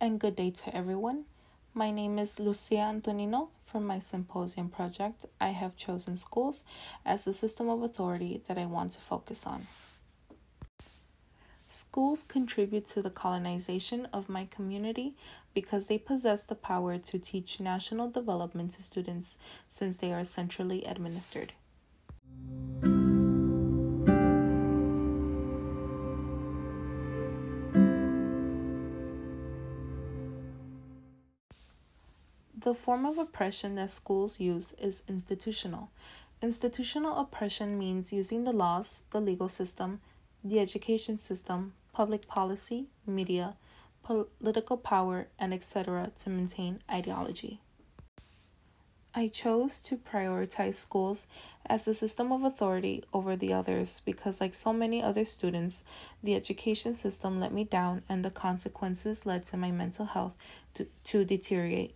and good day to everyone. My name is Lucia Antonino. For my symposium project, I have chosen schools as the system of authority that I want to focus on. Schools contribute to the colonization of my community because they possess the power to teach national development to students since they are centrally administered. The form of oppression that schools use is institutional. Institutional oppression means using the laws, the legal system, the education system, public policy, media, political power, and etc. to maintain ideology. I chose to prioritize schools as a system of authority over the others because, like so many other students, the education system let me down and the consequences led to my mental health to, to deteriorate.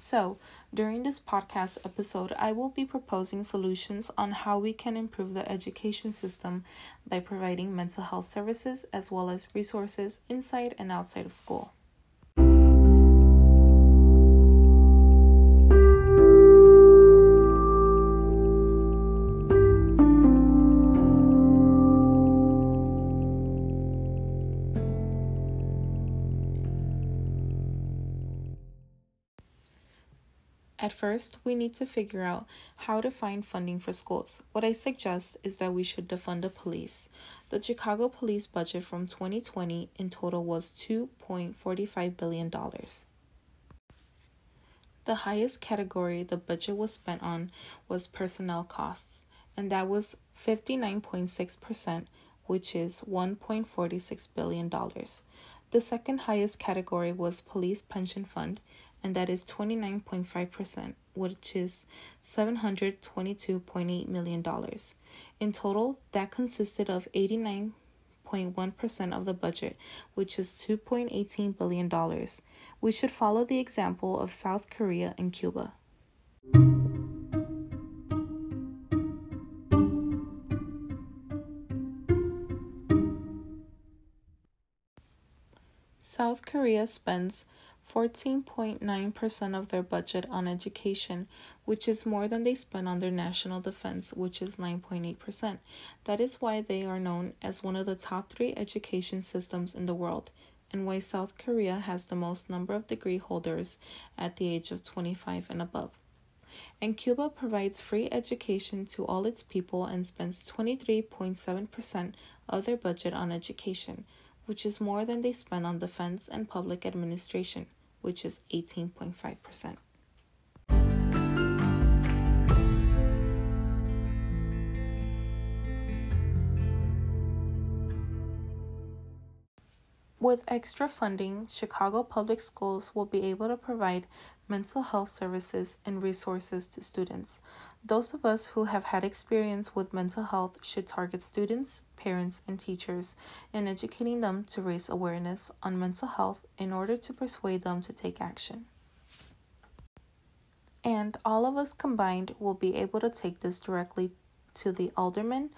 So, during this podcast episode, I will be proposing solutions on how we can improve the education system by providing mental health services as well as resources inside and outside of school. At first, we need to figure out how to find funding for schools. What I suggest is that we should defund the police. The Chicago police budget from 2020 in total was $2.45 billion. The highest category the budget was spent on was personnel costs, and that was 59.6%, which is $1.46 billion. The second highest category was police pension fund, and that is 29.5%, which is $722.8 million. In total, that consisted of 89.1% of the budget, which is $2.18 billion. We should follow the example of South Korea and Cuba. South Korea spends 14.9% of their budget on education, which is more than they spend on their national defense, which is 9.8%. That is why they are known as one of the top three education systems in the world, and why South Korea has the most number of degree holders at the age of 25 and above. And Cuba provides free education to all its people and spends 23.7% of their budget on education, which is more than they spend on defense and public administration which is 18.5%. With extra funding, Chicago Public Schools will be able to provide mental health services and resources to students. Those of us who have had experience with mental health should target students, parents, and teachers in educating them to raise awareness on mental health in order to persuade them to take action. And all of us combined will be able to take this directly to the alderman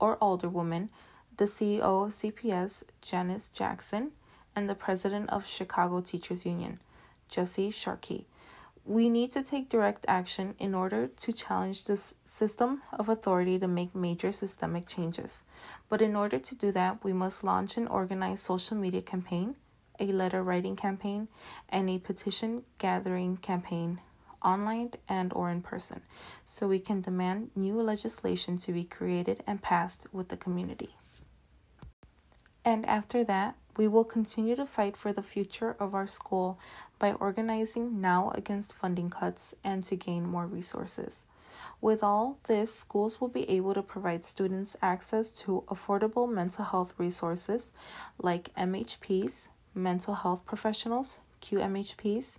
or alderwoman the CEO of CPS, Janice Jackson, and the president of Chicago Teachers Union, Jesse Sharkey. We need to take direct action in order to challenge this system of authority to make major systemic changes. But in order to do that, we must launch an organized social media campaign, a letter writing campaign, and a petition gathering campaign online and or in person so we can demand new legislation to be created and passed with the community. And after that, we will continue to fight for the future of our school by organizing now against funding cuts and to gain more resources. With all this, schools will be able to provide students access to affordable mental health resources like MHPs, mental health professionals, QMHPs,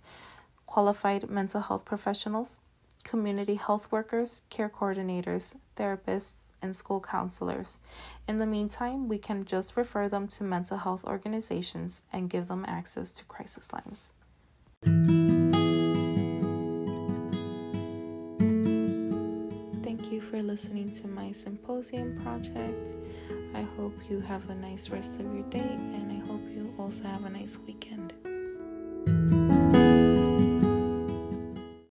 qualified mental health professionals, community health workers, care coordinators, therapists, and school counselors. In the meantime, we can just refer them to mental health organizations and give them access to crisis lines. Thank you for listening to my symposium project. I hope you have a nice rest of your day and I hope you also have a nice weekend.